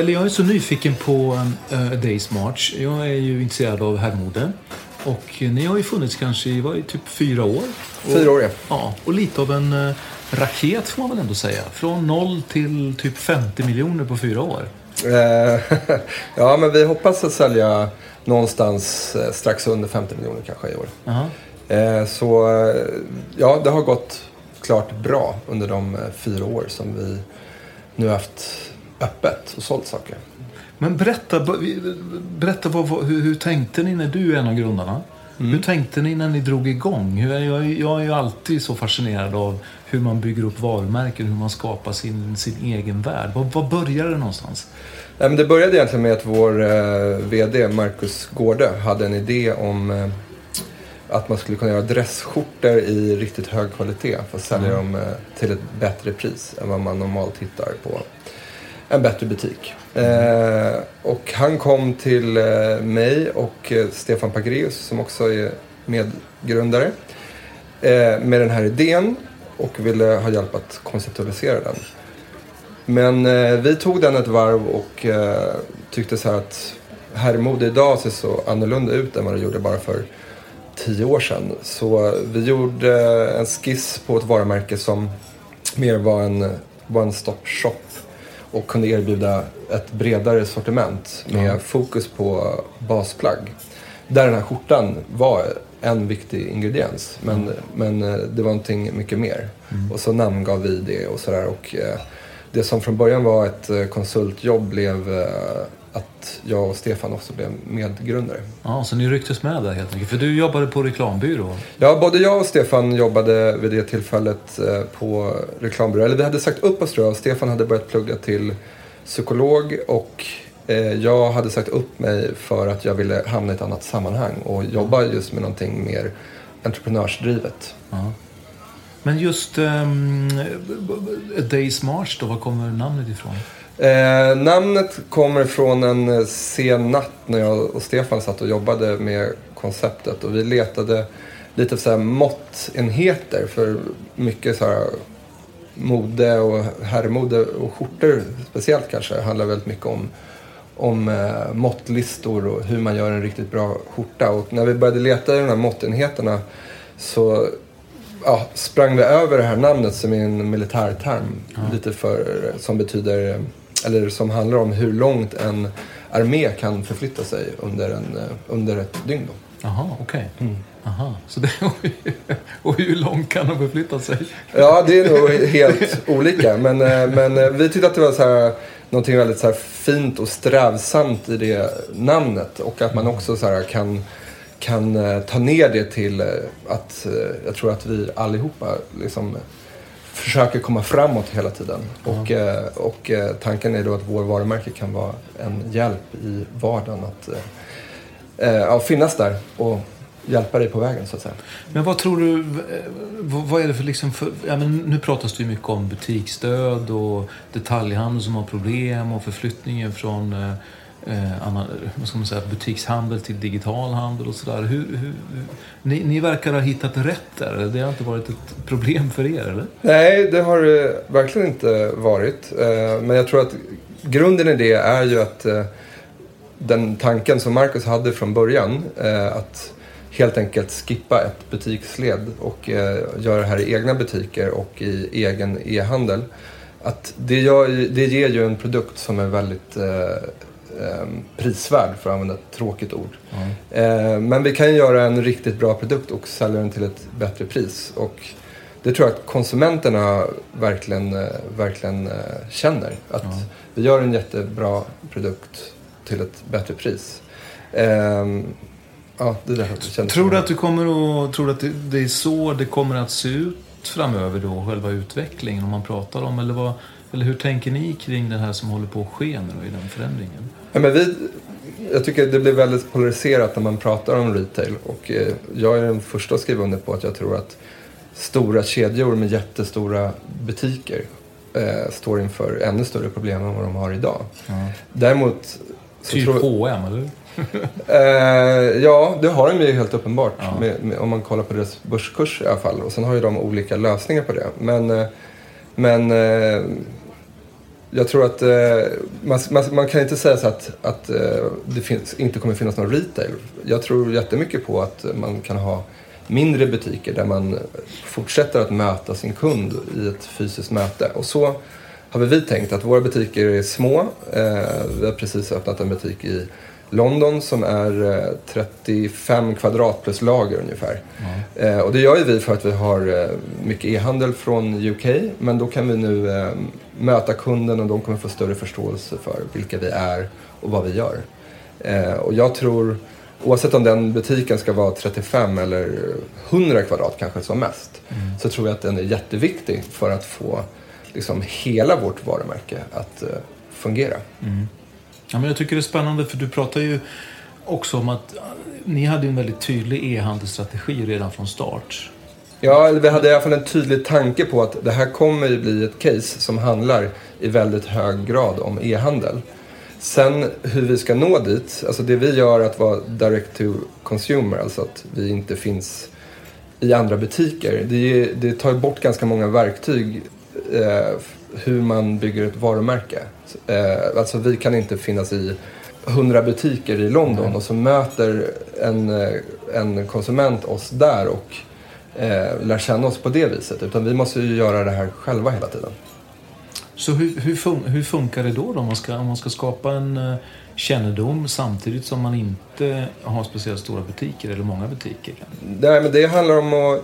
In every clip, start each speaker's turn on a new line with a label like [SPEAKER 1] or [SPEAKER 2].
[SPEAKER 1] Pelle, jag är så nyfiken på uh, Days March. Jag är ju intresserad av herrmode. Och ni har ju funnits kanske i, vad, typ fyra år. Och,
[SPEAKER 2] Fyra år, ja.
[SPEAKER 1] ja. Och lite av en uh, raket får man väl ändå säga. Från noll till typ 50 miljoner på fyra år.
[SPEAKER 2] Eh, ja, men vi hoppas att sälja någonstans eh, strax under 50 miljoner kanske i år.
[SPEAKER 1] Aha.
[SPEAKER 2] Eh, Så eh, ja, det har gått klart bra under de eh, fyra år som vi nu haft öppet och sålt saker.
[SPEAKER 1] Men berätta, berätta vad, vad, hur, hur tänkte ni när du är en av grundarna?
[SPEAKER 2] Mm.
[SPEAKER 1] Hur tänkte ni när ni drog igång? Jag, jag är ju alltid så fascinerad av hur man bygger upp varumärken, hur man skapar sin, sin egen värld. Var, var började det någonstans?
[SPEAKER 2] Nej, men det började egentligen med att vår eh, VD Marcus Gårde hade en idé om eh, att man skulle kunna göra dressskjortor i riktigt hög kvalitet för att sälja dem eh, till ett bättre pris än vad man normalt hittar på en bättre butik. Eh, och han kom till eh, mig och eh, Stefan Pagreus som också är medgrundare eh, med den här idén och ville ha hjälp att konceptualisera den. Men eh, vi tog den ett varv och eh, tyckte så här att herrmode idag ser så annorlunda ut än vad det gjorde bara för tio år sedan. Så vi gjorde en skiss på ett varumärke som mer var en one-stop shop och kunde erbjuda ett bredare sortiment med fokus på basplagg. Där den här skjortan var en viktig ingrediens, men, men eh, det var någonting mycket mer. Och så namngav vi det och sådär. Och eh, det som från början var ett eh, konsultjobb blev att jag och Stefan också blev medgrundare.
[SPEAKER 1] Ja, så ni rycktes med där helt enkelt. För du jobbade på reklambyrå.
[SPEAKER 2] Ja, både jag och Stefan jobbade vid det tillfället eh, på reklambyrå. Eller vi hade sagt upp oss tror jag. Stefan hade börjat plugga till psykolog och eh, jag hade sagt upp mig för att jag ville hamna i ett annat sammanhang och jobba just med någonting mer entreprenörsdrivet.
[SPEAKER 1] Ja. Men just um, A Day's March då, var kommer namnet ifrån?
[SPEAKER 2] Eh, namnet kommer från en eh, sen natt när jag och Stefan satt och jobbade med konceptet och vi letade lite så här måttenheter för mycket så här mode och herrmode och skjortor speciellt kanske handlar väldigt mycket om, om eh, måttlistor och hur man gör en riktigt bra skjorta. Och när vi började leta i de här måttenheterna så ja, sprang vi över det här namnet som är en militärterm. Lite för, som betyder, eller som handlar om hur långt en armé kan förflytta sig under, en, eh, under ett dygn. Då.
[SPEAKER 1] Jaha, okej. Aha. Så det, och hur långt kan de förflytta sig?
[SPEAKER 2] Ja, det är nog helt olika. Men, eh, men eh, vi tyckte att det var så här, någonting väldigt så fint och strävsamt i det namnet. Och att man också så här kan, kan ta ner det till att jag tror att vi allihopa liksom försöker komma framåt hela tiden. Och, eh, och eh, tanken är då att vår varumärke kan vara en hjälp i vardagen att eh, eh, ja, finnas där och hjälpa dig på vägen så att säga.
[SPEAKER 1] Men vad tror du, vad vad är det för liksom, för, ja, men nu pratas det ju mycket om butiksstöd och detaljhandel som har problem och förflyttningen från eh, eh, vad ska man säga, butikshandel till digital handel och sådär. Hur, hur, ni, ni verkar ha hittat rätt där, det har inte varit ett problem för er, eller?
[SPEAKER 2] Nej, det har det verkligen inte varit. Eh, Men jag tror att grunden i det är ju att eh, den tanken som Marcus hade från början, eh, att helt enkelt skippa ett butiksled och eh, göra det här i egna butiker och i egen e-handel. Att det, gör, det ger ju en produkt som är väldigt eh, eh, prisvärd, för att använda ett tråkigt ord. Eh, men vi kan ju göra en riktigt bra produkt och sälja den till ett bättre pris. Och det tror jag att konsumenterna verkligen, eh, verkligen eh, känner. Att vi gör en jättebra produkt till ett bättre pris. Ehm, ja, det där
[SPEAKER 1] Tror du att du kommer att, tror att det, det är så det kommer att se ut framöver då, själva utvecklingen, om man pratar om, eller vad, eller hur tänker ni kring det här som håller på att ske nu då, i den förändringen?
[SPEAKER 2] Ja, men vi, jag tycker det blir väldigt polariserat när man pratar om retail. Och eh, jag är den första att skriva under på att jag tror att stora kedjor med jättestora butiker eh, står inför ännu större problem än vad de har idag. Däremot... Så
[SPEAKER 1] Typ
[SPEAKER 2] tror,
[SPEAKER 1] H&M eller?
[SPEAKER 2] Eh, ja, det har de ju helt uppenbart.
[SPEAKER 1] Ja.
[SPEAKER 2] Med, med, om man kollar på deras börskurs i alla fall. Och sen har ju de olika lösningar på det. Men, eh, men eh, jag tror att eh, man, man, man kan inte säga så att, att eh, det finns, inte kommer finnas någon retail. Jag tror jättemycket på att man kan ha mindre butiker där man fortsätter att möta sin kund i ett fysiskt möte. Och så har vi tänkt att våra butiker är små. Eh, vi har precis öppnat en butik i London som är eh, 35 kvadrat plus lager ungefär. Eh, och det gör ju vi för att vi har eh, mycket e-handel från UK. Men då kan vi nu eh, möta kunden och de kommer få större förståelse för vilka vi är och vad vi gör. Eh, och jag tror, oavsett om den butiken ska vara 35 eller 100 kvadrat kanske som mest, så tror jag att den är jätteviktig för att få liksom, hela vårt varumärke att eh, fungera.
[SPEAKER 1] Ja, men jag tycker det är spännande för du pratar ju också om att eh, ni hade en väldigt tydlig e-handelsstrategi redan från start.
[SPEAKER 2] Ja, vi hade i alla fall en tydlig tanke på att det här kommer ju bli ett case som handlar i väldigt hög grad om e-handel. Sen hur vi ska nå dit, alltså det vi gör att vara direct to consumer, alltså att vi inte finns i andra butiker. Det, det tar ju bort ganska många verktyg eh, hur man bygger ett varumärke. Eh, alltså vi kan inte finnas i 100 butiker i London och så möter en, eh, en konsument oss där och eh, lär känna oss på det viset. Utan vi måste ju göra det här själva hela tiden.
[SPEAKER 1] Så hur, hur, fun- hur funkar det då, då om, man ska, om man ska skapa en eh, kännedom samtidigt som man inte har speciellt stora butiker eller många butiker?
[SPEAKER 2] Nej, men det handlar om att,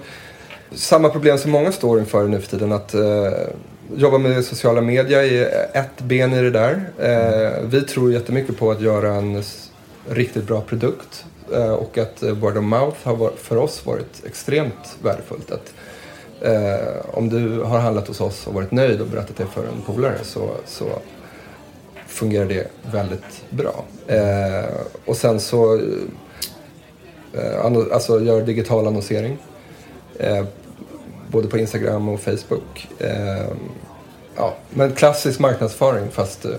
[SPEAKER 2] samma problem som många står inför nu för tiden. Att eh, jobba med sociala medier är ett ben i det där. Eh, vi tror jättemycket på att göra en riktigt bra produkt. Eh, och att eh, word of mouth har var- för oss varit extremt värdefullt. Att, eh, om du har handlat hos oss och varit nöjd och berättat det för en polare så, så fungerar det väldigt bra. Eh, och sen så eh, eh alltså gör digital annonsering. Eh, Eh, både på Instagram och Facebook. Eh, ja, men klassisk marknadsföring fast eh,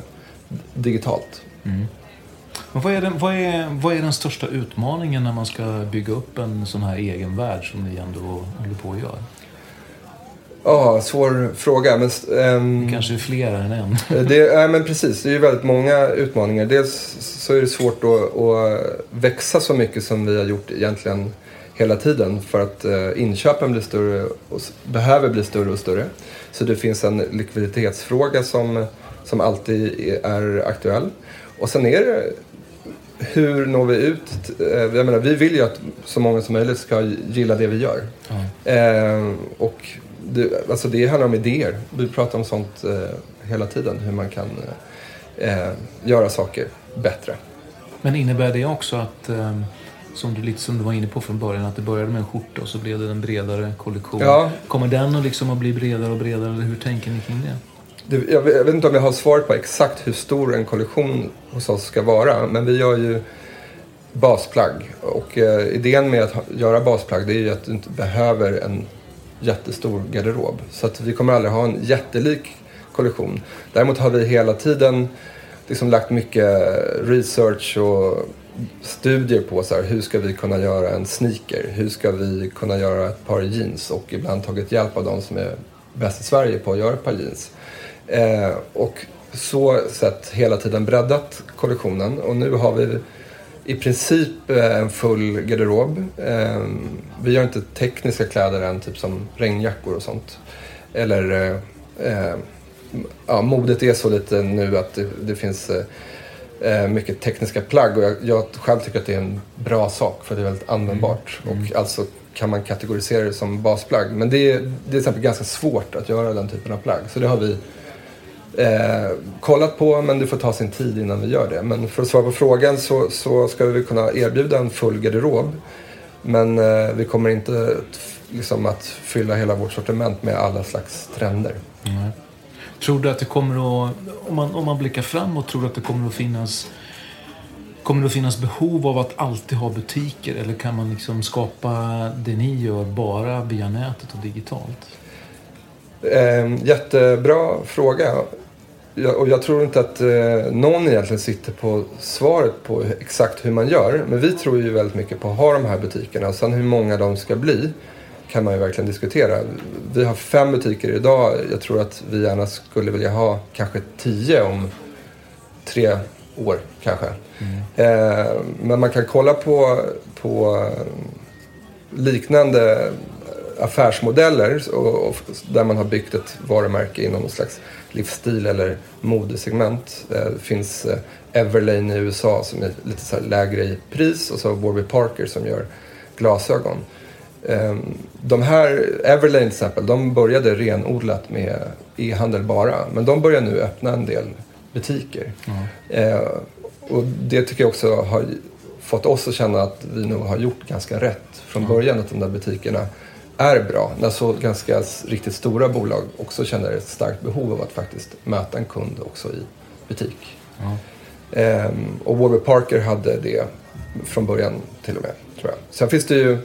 [SPEAKER 2] digitalt.
[SPEAKER 1] Men vad, är den, vad, är, vad är den största utmaningen när man ska bygga upp en sån här egen värld som ni ändå håller på att göra?
[SPEAKER 2] Ja, svår fråga. Men, ehm,
[SPEAKER 1] Det kanske är fler än en.
[SPEAKER 2] Det, ja, men precis, det är ju väldigt många utmaningar. Dels så är det svårt att, att växa så mycket som vi har gjort egentligen hela tiden för att eh, inköpen blir större och behöver bli större och större. Så det finns en likviditetsfråga som, som alltid är, aktuell. Och sen är det hur når vi ut? Eh, Jag menar, vi vill ju att så många som möjligt ska gilla det vi gör. Eh, och det, alltså det handlar om idéer. Vi pratar om sånt eh, hela tiden. Hur man kan eh, eh, göra saker bättre.
[SPEAKER 1] Men innebär det också att, som du, lite som du var inne på från början, att det började med en skjorta och så blev det en bredare kollektion.
[SPEAKER 2] Ja.
[SPEAKER 1] Kommer den att, liksom att bli bredare och bredare, eller hur tänker ni kring det?
[SPEAKER 2] Det, jag, vet, jag vet inte om jag har svaret på exakt hur stor en kollektion hos oss ska vara. Men vi gör ju basplagg. Och eh, idén med att ha, göra basplagg det är ju att du inte behöver en jättestor garderob. Så att vi kommer aldrig ha en jättelik kollektion. Däremot har vi hela tiden liksom lagt mycket research och studier på så här, hur ska vi kunna göra en sneaker? Hur ska vi kunna göra ett par jeans? Och ibland tagit hjälp av de som är bäst i Sverige på att göra ett par jeans. Eh, och så sett hela tiden breddat kollektionen. Och nu har vi i princip eh, en full garderob. Eh, vi gör inte tekniska kläder än, typ som regnjackor och sånt. Eller eh, eh ja, modet är så lite nu att det, det finns eh, mycket tekniska plagg och jag, jag, själv tycker att det är en bra sak för det är väldigt användbart. Mm. Och alltså kan man kategorisera det som basplagg. Men det är, det är till exempel ganska svårt att göra den typen av plagg. Så det har vi eh, kollat på men det får ta sin tid innan vi gör det. Men för att svara på frågan så, så ska vi kunna erbjuda en full garderob. Men eh, vi kommer inte liksom, att fylla hela vårt sortiment med alla slags trender. Mm.
[SPEAKER 1] Tror du att det kommer att, om man, om man blickar framåt, tror du att det kommer att finnas Kommer det att finnas behov av att alltid ha butiker eller kan man liksom skapa det ni gör bara via nätet och digitalt?
[SPEAKER 2] Eh, jättebra fråga. Jag, och jag tror inte att eh, någon egentligen sitter på svaret på exakt hur man gör. Men vi tror ju väldigt mycket på att ha de här butikerna. Sen hur många de ska bli kan man ju verkligen diskutera. Vi har fem butiker idag. Jag tror att vi gärna skulle vilja ha kanske tio om tre år kanske. Mm. Eh, men man kan kolla på, på liknande affärsmodeller och, och, där man har byggt ett varumärke inom någon slags livsstil eller modesegment. Eh, det finns eh, Everlane i USA som är lite så lägre i pris och så Warby Parker som gör glasögon. Ehm, de här, Everlane till exempel, de började renodlat med e-handel bara. Men de börjar nu öppna en del butiker. Mm. Och det tycker jag också har fått oss att känna att vi nog har gjort ganska rätt från mm. början. Att de där butikerna är bra. När så ganska riktigt stora bolag också känner ett starkt behov av att faktiskt möta en kund också i butik. Mm. Och Warby Parker hade det från början till och med, tror jag. Sen finns det ju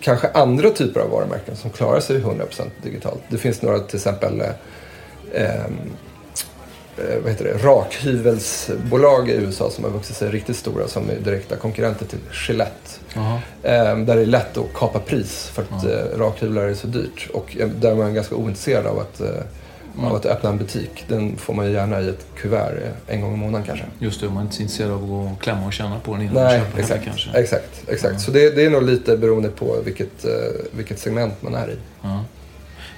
[SPEAKER 2] kanske andra typer av varumärken som klarar sig 100% digitalt. Det finns några till exempel eh, eh, vad heter det, rakhyvelsbolag i USA som har vuxit sig riktigt stora som är direkta konkurrenter till Gillette. Uh -huh. där det är lätt att kapa pris för att uh -huh. rakhyvlar är så dyrt. Och där man är ganska ointresserad av att mm. av att öppna en butik. Den får man ju gärna i ett kuvert en gång i månaden kanske.
[SPEAKER 1] Just det, man är inte så intresserad av att gå och klämma och känna på den innan
[SPEAKER 2] Nej, man köper exakt, den kanske. Exakt, exakt. Mm. Så det, det, är nog lite beroende på vilket, uh, vilket segment man är i.
[SPEAKER 1] Mm.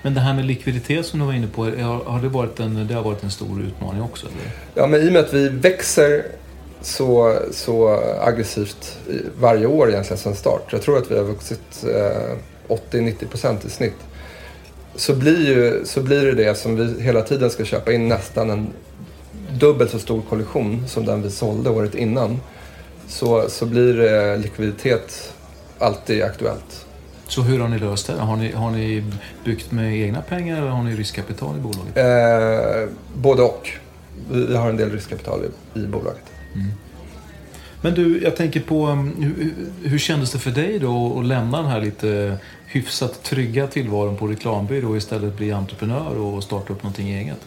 [SPEAKER 1] Men det här med likviditet som du var inne på, har det varit en, det har varit en stor utmaning också? Eller?
[SPEAKER 2] Ja, men i och med att vi växer så, så aggressivt varje år egentligen sedan start. Jag tror att vi har vuxit eh, 80-90% i snitt så blir, ju, så blir det det som vi hela tiden ska köpa in nästan en dubbelt så stor kollektion som den vi sålde året innan. Så, så blir eh, likviditet alltid aktuellt.
[SPEAKER 1] Så hur har ni löst det? Har ni, har ni byggt med egna pengar eller har ni riskkapital i bolaget?
[SPEAKER 2] Eh, både och. Vi har en del riskkapital i, i bolaget. Mm.
[SPEAKER 1] Men du, jag tänker på um, hur, hur kändes det för dig då att lämna den här lite hyfsat trygga tillvaron på reklambyrå och istället bli entreprenör och starta upp någonting eget?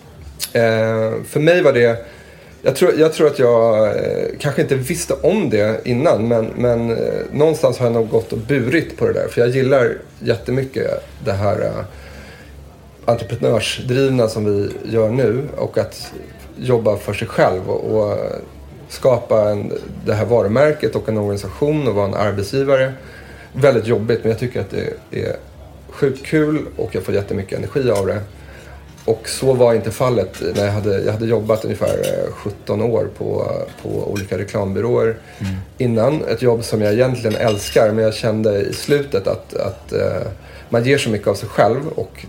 [SPEAKER 2] Eh, för mig var det... Jag tror, jag tror att jag eh, kanske inte visste om det innan men, men eh, någonstans har jag nog gått och burit på det där. För jag gillar jättemycket det här eh, entreprenörsdrivna som vi gör nu och att jobba för sig själv och, och skapa en, det här varumärket och en organisation och vara en arbetsgivare väldigt jobbigt men jag tycker att det är sjukt kul och jag får jättemycket energi av det. Och så var inte fallet när jag hade, jag hade jobbat ungefär 17 år på, på olika reklambyråer mm. innan. Ett jobb som jag egentligen älskar men jag kände i slutet att, att uh, man ger så mycket av sig själv och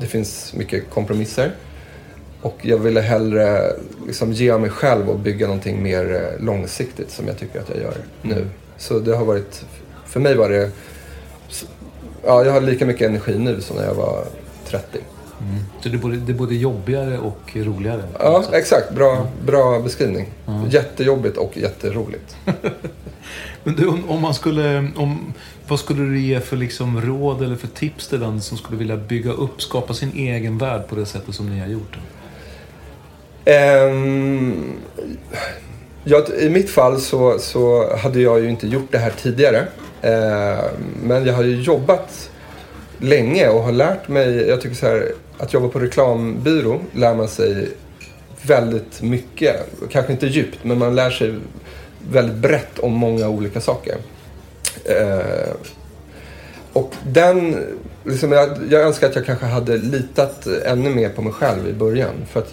[SPEAKER 2] det finns mycket kompromisser. Och jag ville hellre liksom ge av mig själv och bygga någonting mer eh, långsiktigt som jag tycker att jag gör nu. Så det har varit, för mig var det, ja jag har lika mycket energi nu som när jag var 30.
[SPEAKER 1] Mm. Så det är, både, det är både jobbigare och roligare?
[SPEAKER 2] Ja, exakt. Bra, bra beskrivning. Ja. Jättejobbigt och jätteroligt.
[SPEAKER 1] Men du, om, man skulle, om, vad skulle du ge för liksom råd eller för tips till den som skulle vilja bygga upp, skapa sin egen värld på det sättet som ni har gjort?
[SPEAKER 2] Um, ja, I mitt fall så, så hade jag ju inte gjort det här tidigare. Uh, men jag har ju jobbat länge och har lärt mig, jag tycker så här, att jobba på reklambyrå lär man sig väldigt mycket. Kanske inte djupt, men man lär sig väldigt brett om många olika saker. Eh, och den, liksom jag, jag önskar att jag kanske hade litat ännu mer på mig själv i början. För att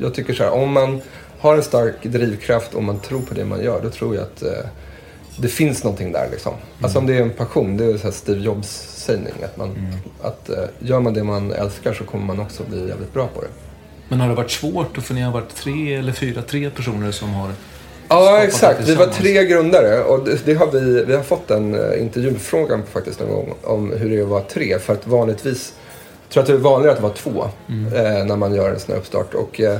[SPEAKER 2] jag tycker så här, om man har en stark drivkraft och man tror på det man gör, då tror jag att eh, det finns någonting där. Liksom. Mm. Alltså om det är en passion, det är så Steve Jobs sägning. Att, man, mm. att eh, gör man det man älskar så kommer man också bli jävligt bra på det.
[SPEAKER 1] Men har det varit svårt? För ni har varit tre eller fyra, tre personer som har
[SPEAKER 2] Ja, exakt. Vi var tre grundare och det, det, har vi, vi har fått en uh, intervjufrågan faktiskt någon gång om hur det är att vara tre. För att vanligtvis, jag tror att det är vanligare att vara två mm. uh, när man gör en sån här uppstart. Och, uh,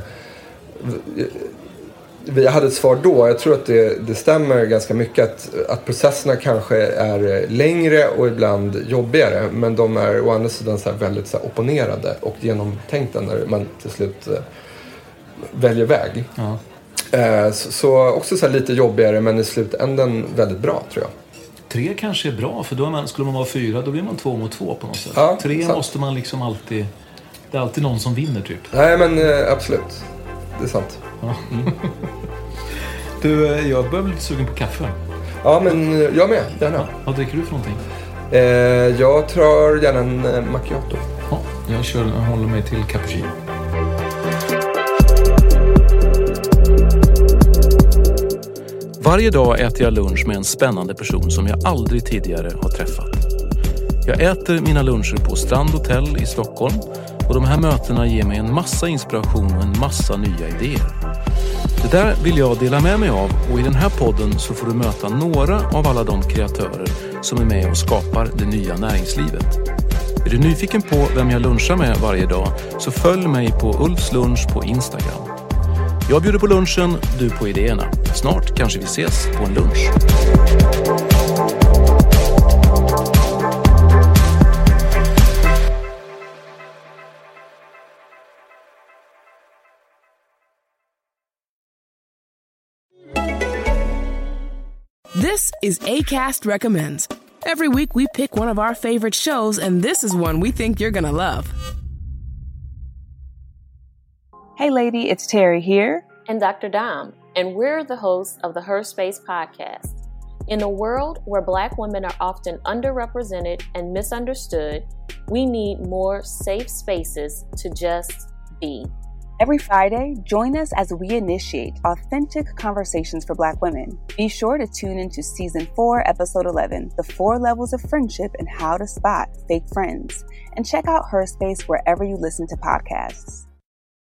[SPEAKER 2] vi hade ett svar då. Jag tror att det, det stämmer ganska mycket att, att processerna kanske är längre och ibland jobbigare. Men de är å andra sidan så väldigt så opponerade och genomtänkta när man till slut väljer väg. Ja. Eh, så, också så lite jobbigare men i slutändan väldigt bra tror jag.
[SPEAKER 1] Tre kanske är bra för då man, skulle man vara fyra då blir man två mot två på något sätt.
[SPEAKER 2] Ja,
[SPEAKER 1] Tre
[SPEAKER 2] sant.
[SPEAKER 1] måste man liksom alltid... Det är alltid någon som vinner typ.
[SPEAKER 2] Nej men eh, absolut. Det är sant. Ja. Mm.
[SPEAKER 1] du, eh, jag börjar bli lite sugen på kaffe.
[SPEAKER 2] Ja men jag med, gärna. Ja,
[SPEAKER 1] vad dricker du för någonting?
[SPEAKER 2] Eh, jag tar gärna en macchiato.
[SPEAKER 1] Ja, jag, kör, jag håller mig till cappuccino. Varje dag äter jag lunch med en spännande person som jag aldrig tidigare har träffat. Jag äter mina luncher på Strand Hotel i Stockholm och de här mötena ger mig en massa inspiration och en massa nya idéer. Det där vill jag dela med mig av och i den här podden så får du möta några av alla de kreatörer som är med och skapar det nya näringslivet. Är du nyfiken på vem jag lunchar med varje dag så följ mig på Ulfs lunch på Instagram. Jag bjuder på lunchen, du på idéerna. Snart kanske vi ses på en lunch.
[SPEAKER 3] This is ACAST Recommends. Every week we pick one of our favorite shows, and this is one we think you're gonna love.
[SPEAKER 4] Hey, lady, it's Terry here.
[SPEAKER 5] And Dr. Dom, and we're the hosts of the Her Space podcast. In a world where Black women are often underrepresented and misunderstood, we need more safe spaces to just be.
[SPEAKER 4] Every Friday, join us as we initiate authentic conversations for Black women. Be sure to tune into Season 4, Episode 11 The Four Levels of Friendship and How to Spot Fake Friends. And check out Her Space wherever you listen to podcasts.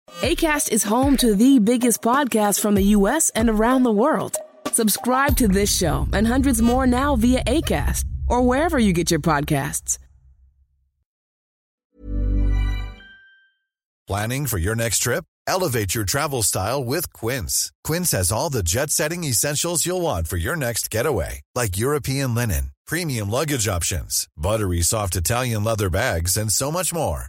[SPEAKER 3] ACAST is home to the biggest podcasts from the U.S. and around the world. Subscribe to this show and hundreds more now via ACAST or wherever you get your podcasts.
[SPEAKER 6] Planning for your next trip? Elevate your travel style with Quince. Quince has all the jet setting essentials you'll want for your next getaway, like European linen, premium luggage options, buttery soft Italian leather bags, and so much more